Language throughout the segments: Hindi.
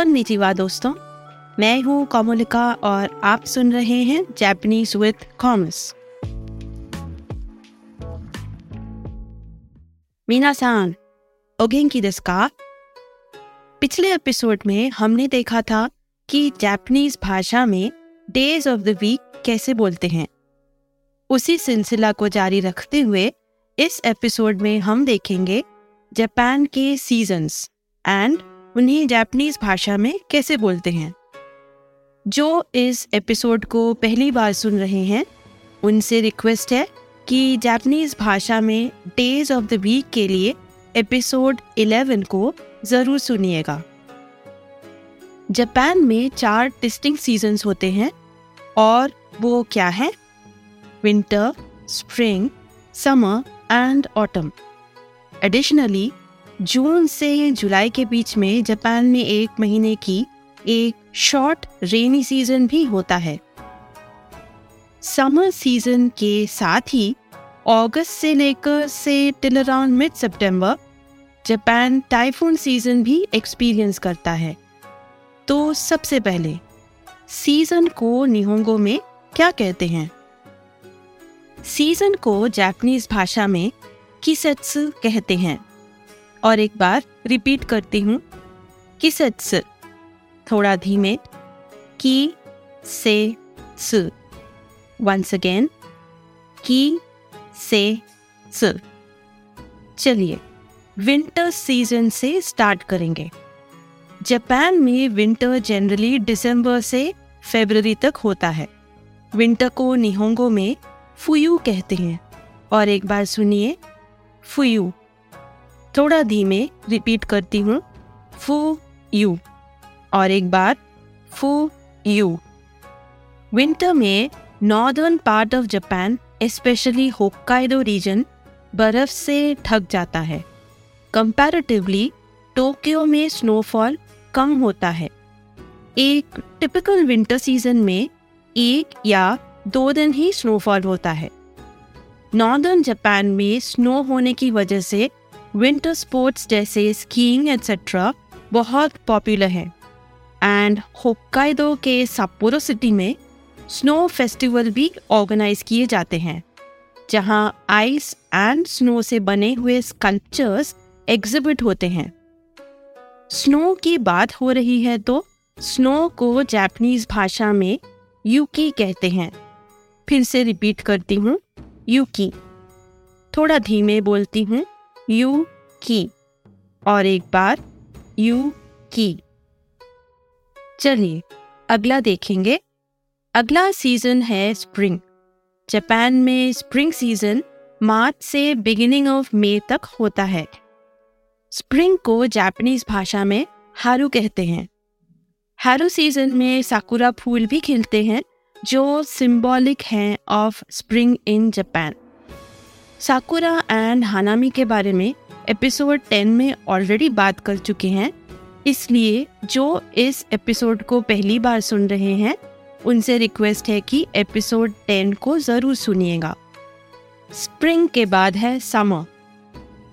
निचिवा दोस्तों? मैं हूँ कोमोलिका और आप सुन रहे हैं जैपनीज विद कॉमर्स मीना सान ओगेंकी का। पिछले एपिसोड में हमने देखा था कि जापानीज भाषा में डेज़ ऑफ़ द वीक कैसे बोलते हैं। उसी सिलसिला को जारी रखते हुए इस एपिसोड में हम देखेंगे जापान के सीजन्स एंड उन्हें जापानीज भाषा में कैसे बोलते हैं? जो इस एपिसोड को पहली बार सुन रहे हैं, उनसे रिक्वेस्ट है कि जापानीज भाषा में डेज़ ऑफ़ द वीक के लिए एपिसोड 11 को ज़रूर सुनिएगा। जापान में चार डिस्टिंग सीजन्स होते हैं और वो क्या है? Winter spring summer and autumn additionally June से जुलाई के बीच में जापान में एक महीने की एक शॉर्ट, रेनी सीज़न भी होता है। समर सीज़न के साथ ही अगस्त से लेकर से टिल अराउंड मिड सितंबर जापान टाइफून सीज़न भी एक्सपीरियंस करता है। तो सबसे पहले सीज़न को निहोंगो में क्या कहते हैं? सीज़न को जापानीज भाषा में किसेत्सु कहते हैं। और एक बार रिपीट करती हूँ किसेत्सु थोड़ा धीमे की से सु। वंस अगेन की से सु। चलिए विंटर सीज़न से स्टार्ट करेंगे। जापान में विंटर जनरली दिसंबर से फरवरी तक होता है। विंटर को निहोंगो में फुयू कहते हैं। और एक बार सुनिए फुयू थोड़ा धीमे रिपीट करती हूँ। फू, यू। और एक बार, फू, यू। विंटर में northern part of Japan specially Hokkaido region बर्फ़ से ढक जाता है। कंपैरेटिवली टोक्यो में स्नोफॉल कम होता है। एक टिपिकल विंटर सीज़न में एक या दो दिन ही स्नोफॉल होता है। नॉर्दर्न जापान में स्नो होने की वजह से विंटर स्पोर्ट्स जैसे स्कीइंग एट्सेट्रा बहुत पॉपुलर है। एंड होक्काइडो के सापोरो सिटी में स्नो फेस्टिवल भी ऑर्गेनाइज किए जाते हैं, जहाँ आइस एंड स्नो से बने हुए स्कल्पचर्स एग्जिबिट होते हैं। स्नो की बात हो रही है तो स्नो को जापानीज भाषा में यूकी कहते हैं। फिर से रिपीट करती हूँ यूकी थोड़ा धीमे बोलती हूँ। यू की। और एक बार, यू की। चलिए, अगला देखेंगे। अगला सीज़न है स्प्रिंग जापान में स्प्रिंग सीज़न मार्च से बिगिनिंग ऑफ़ मई तक होता है। स्प्रिंग को जापानीज भाषा में हारू कहते हैं। हारू सीज़न में साकुरा फूल भी खिलते हैं, जो सिंबॉलिक हैं of spring in Japan साकुरा and हानामी के बारे में एपिसोड 10 में ऑलरेडी बात कर चुके हैं। इसलिए जो इस एपिसोड को पहली बार सुन रहे हैं, उनसे रिक्वेस्ट है कि एपिसोड 10 को ज़रूर सुनिएगा। स्प्रिंग के बाद है समर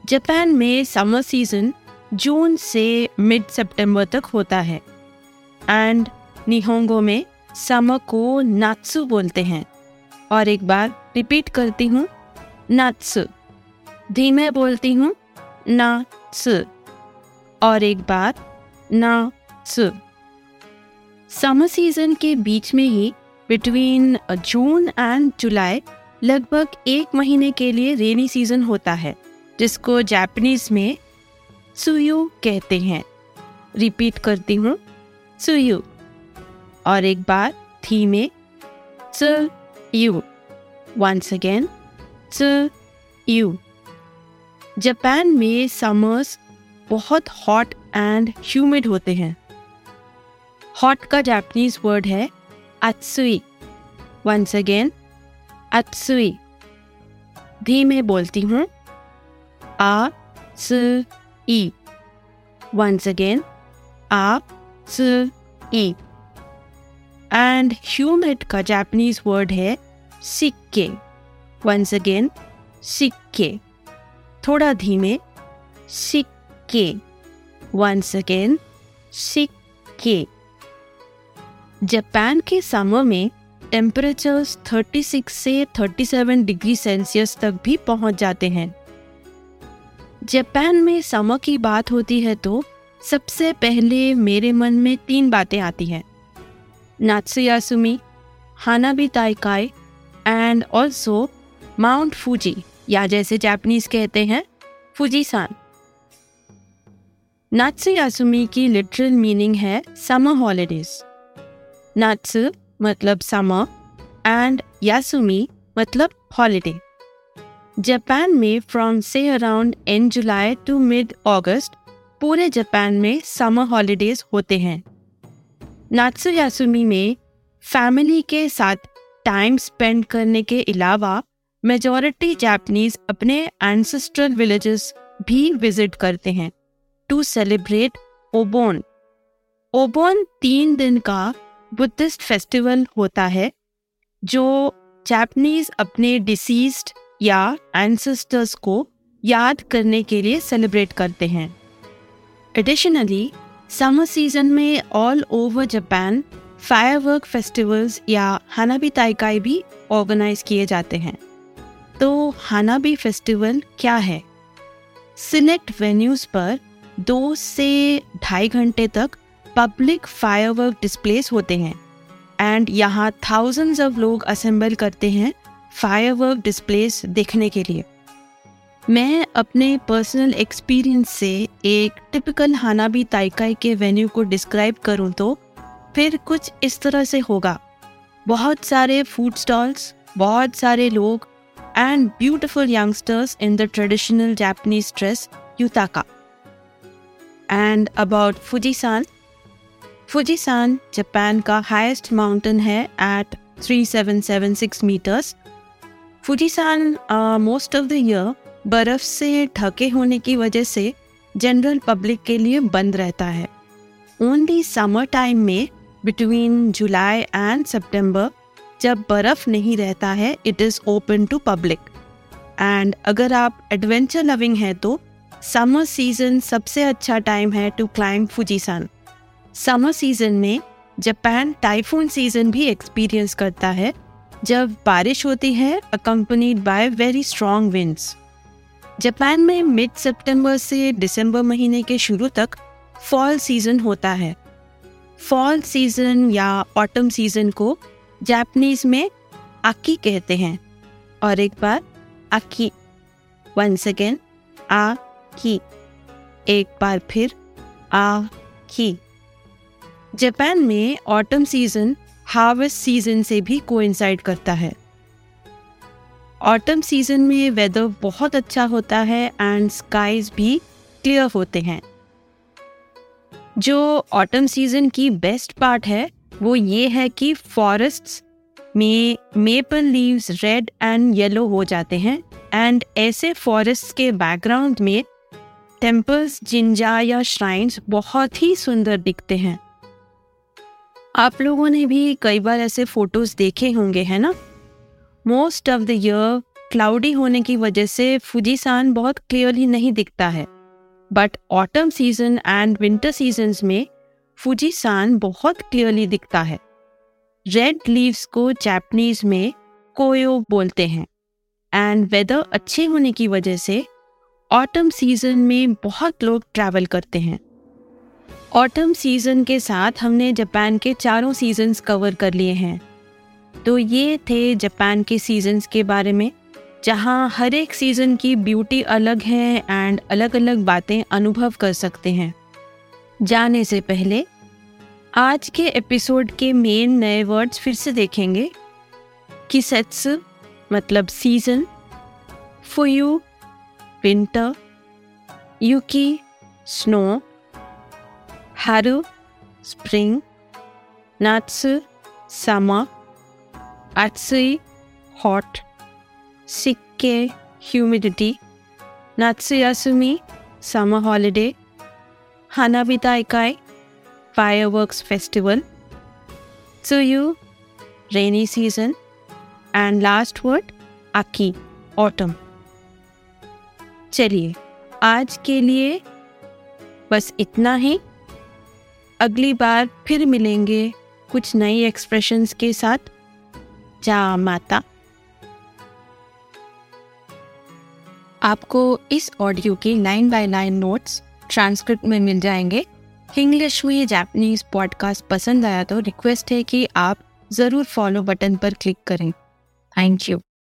जापान में समर सीज़न जून से मिड सितंबर तक होता है। एंड निहोंगो में समर को नात्सु बोलते हैं। और एक बार रिपीट करती हूँ नात्सु धीमे बोलती हूँ नात्सु और एक बार नात्सु समर सीज़न के बीच में ही बिटवीन जून एंड जुलाई लगभग एक महीने के लिए रेनी सीज़न होता है, जिसको जापानीज में सुयु कहते हैं। रिपीट करती हूँ सुयु और एक बार थी में च यू। वंस अगेन च यू जापान में समर्स बहुत हॉट एंड ह्यूमिड होते हैं। हॉट का जापानीज वर्ड है अत्सुई वंस अगेन अत्सुई धीमे बोलती हूँ। आ स ई आ स ई एंड ह्यूमिड का जापानीज वर्ड है सिक्के वंस अगेन सिक्के थोड़ा धीमे सिक्के वंस अगेन सिक्के जापान के समर में टेम्परेचर्स 36 से 37 डिग्री सेल्सियस तक भी पहुँच जाते हैं। जापान में समर की बात होती है तो सबसे पहले मेरे मन में तीन बातें आती हैं। नात्सुयासुमी, हानाबी ताइकाई एंड ऑल्सो माउंट फूजी, या जैसे जापानीज कहते हैं, फूजीसान। नात्सु यासुमी की लिटरल मीनिंग है समर हॉलीडेज नात्सु मतलब समर एंड यासुमी मतलब हॉलीडे जापान में फ्रॉम से around end July to mid August पूरे जापान में समर हॉलीडेज होते हैं। नात्सु यासुमी में फैमिली के साथ टाइम स्पेंड करने के अलावा मेजॉरिटी जापनीज अपने एंसेस्ट्रल विलेजेस भी विज़िट करते हैं टू सेलिब्रेट ओबोन ओबोन तीन दिन का बुद्धिस्ट फेस्टिवल होता है, जो जापनीज अपने डिसीज्ड या एंसेस्टर्स को याद करने के लिए सेलिब्रेट करते हैं। एडिशनली समर सीज़न में all over Japan firework festivals या हानाबी ताइकाई भी ऑर्गेनाइज किए जाते हैं। तो हानाबी फेस्टिवल क्या है? सिलेक्ट वेन्यूज पर दो से ढाई घंटे तक पब्लिक फायरवर्क डिस्प्लेस होते हैं एंड यहाँ थाउजेंड्स ऑफ़ लोग असेंबल करते हैं फायरवर्क डिस्प्लेस देखने के लिए। मैं अपने पर्सनल एक्सपीरियंस से एक टिपिकल हानाबी ताइकाई के वेन्यू को डिस्क्राइब करूँ तो फिर कुछ इस तरह से होगा। बहुत सारे फ़ूड स्टॉल्स, बहुत सारे लोग and beautiful youngsters in the traditional Japanese dress yutaka. And about Fujisan, Fujisan Japan का हाईएस्ट माउंटेन है at 3776 metres Fujisan most of the year बर्फ़ से ढके होने की वजह से जनरल पब्लिक के लिए बंद रहता है ओनली समर टाइम में बिटवीन जुलाई एंड सितंबर जब बर्फ़ नहीं रहता है it is open to public and अगर आप एडवेंचर लविंग हैं तो समर सीज़न सबसे अच्छा टाइम है to climb Fujisan summer season में जापान टाइफून सीज़न भी एक्सपीरियंस करता है, जब बारिश होती है accompanied by very strong winds Japan में मिड सितंबर से दिसंबर महीने के शुरू तक फॉल सीज़न होता है. फॉल सीज़न या ऑटम सीज़न को जापानीज में आकी कहते हैं। और एक बार आकी वन सेकेंड आ की एक बार फिर आ की जापान में ऑटम सीज़न हार्वेस्ट सीज़न से भी कोइंसाइड करता है। ऑटम सीज़न में वेदर बहुत अच्छा होता है एंड स्काईज भी क्लियर होते हैं। जो ऑटम सीज़न की बेस्ट पार्ट है वो ये है कि फॉरेस्ट्स में maple leaves red and yellow हो जाते हैं एंड ऐसे फॉरेस्ट के बैकग्राउंड में टेम्पल्स जिंजा या श्राइन्स बहुत ही सुंदर दिखते हैं। आप लोगों ने भी कई बार ऐसे फ़ोटोज़ देखे होंगे, है ना? Most of the year cloudy होने की वजह से फुजीसान बहुत क्लियरली नहीं दिखता है but autumn season and winter seasons में फुजीसान बहुत क्लियरली दिखता है। रेड लीव्स को जैपनीज में कोयो बोलते हैं। एंड वेदर अच्छे होने की वजह से ऑटम सीज़न में बहुत लोग ट्रैवल करते हैं। ऑटम सीज़न के साथ हमने जापान के चारों सीजन्स कवर कर लिए हैं। तो ये थे जापान के सीजन्स के बारे में, जहाँ हर एक सीज़न की ब्यूटी अलग है एंड अलग अलग बातें अनुभव कर सकते हैं। जाने से पहले, आज के एपिसोड के मेन नए वर्ड्स फिर से देखेंगे। कि सेट्स मतलब सीज़न फुयू विंटर यूकी स्नो हारू स्प्रिंग नाट्स समर आत्सुई हॉट सिक्के ह्यूमिडिटी नात्सुयासुमी समर हॉलिडे इकाई fireworks festival. Tsuyu, rainy season. And last word, Aki, autumn. चलिए आज के लिए बस इतना ही अगली बार फिर मिलेंगे कुछ नई एक्सप्रेशंस के साथ जा माता आपको इस ऑडियो के line by line notes transcript में मिल जाएँगे। इंग्लिश हुई जापनीज पॉडकास्ट पसंद आया तो रिक्वेस्ट है कि आप ज़रूर फॉलो बटन पर क्लिक करें। Thank you